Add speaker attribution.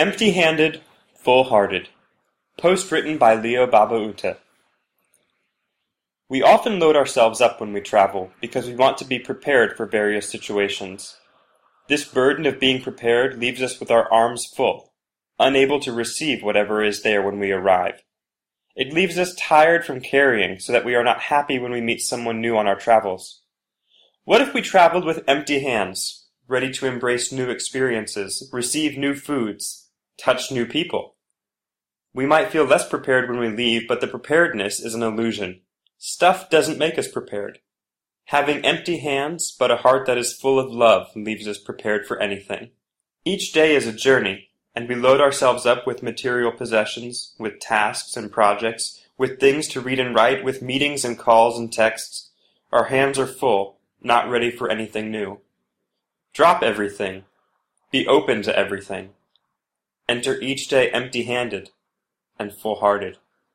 Speaker 1: Empty handed, full hearted. Post written by Leo Babauta. We often load ourselves up when we travel because we want to be prepared for various situations. This burden of being prepared leaves us with our arms full, unable to receive whatever is there when we arrive. It leaves us tired from carrying so that we are not happy when we meet someone new on our travels. What if we traveled with empty hands, ready to embrace new experiences, receive new foods, touch new people? We might feel less prepared when we leave, but the preparedness is an illusion. Stuff doesn't make us prepared. Having empty hands, but a heart that is full of love leaves us prepared for anything. Each day is a journey, and we load ourselves up with material possessions, with tasks and projects, with things to read and write, with meetings and calls and texts. Our hands are full, not ready for anything new. Drop everything. Be open to everything. Enter each day empty handed and full hearted.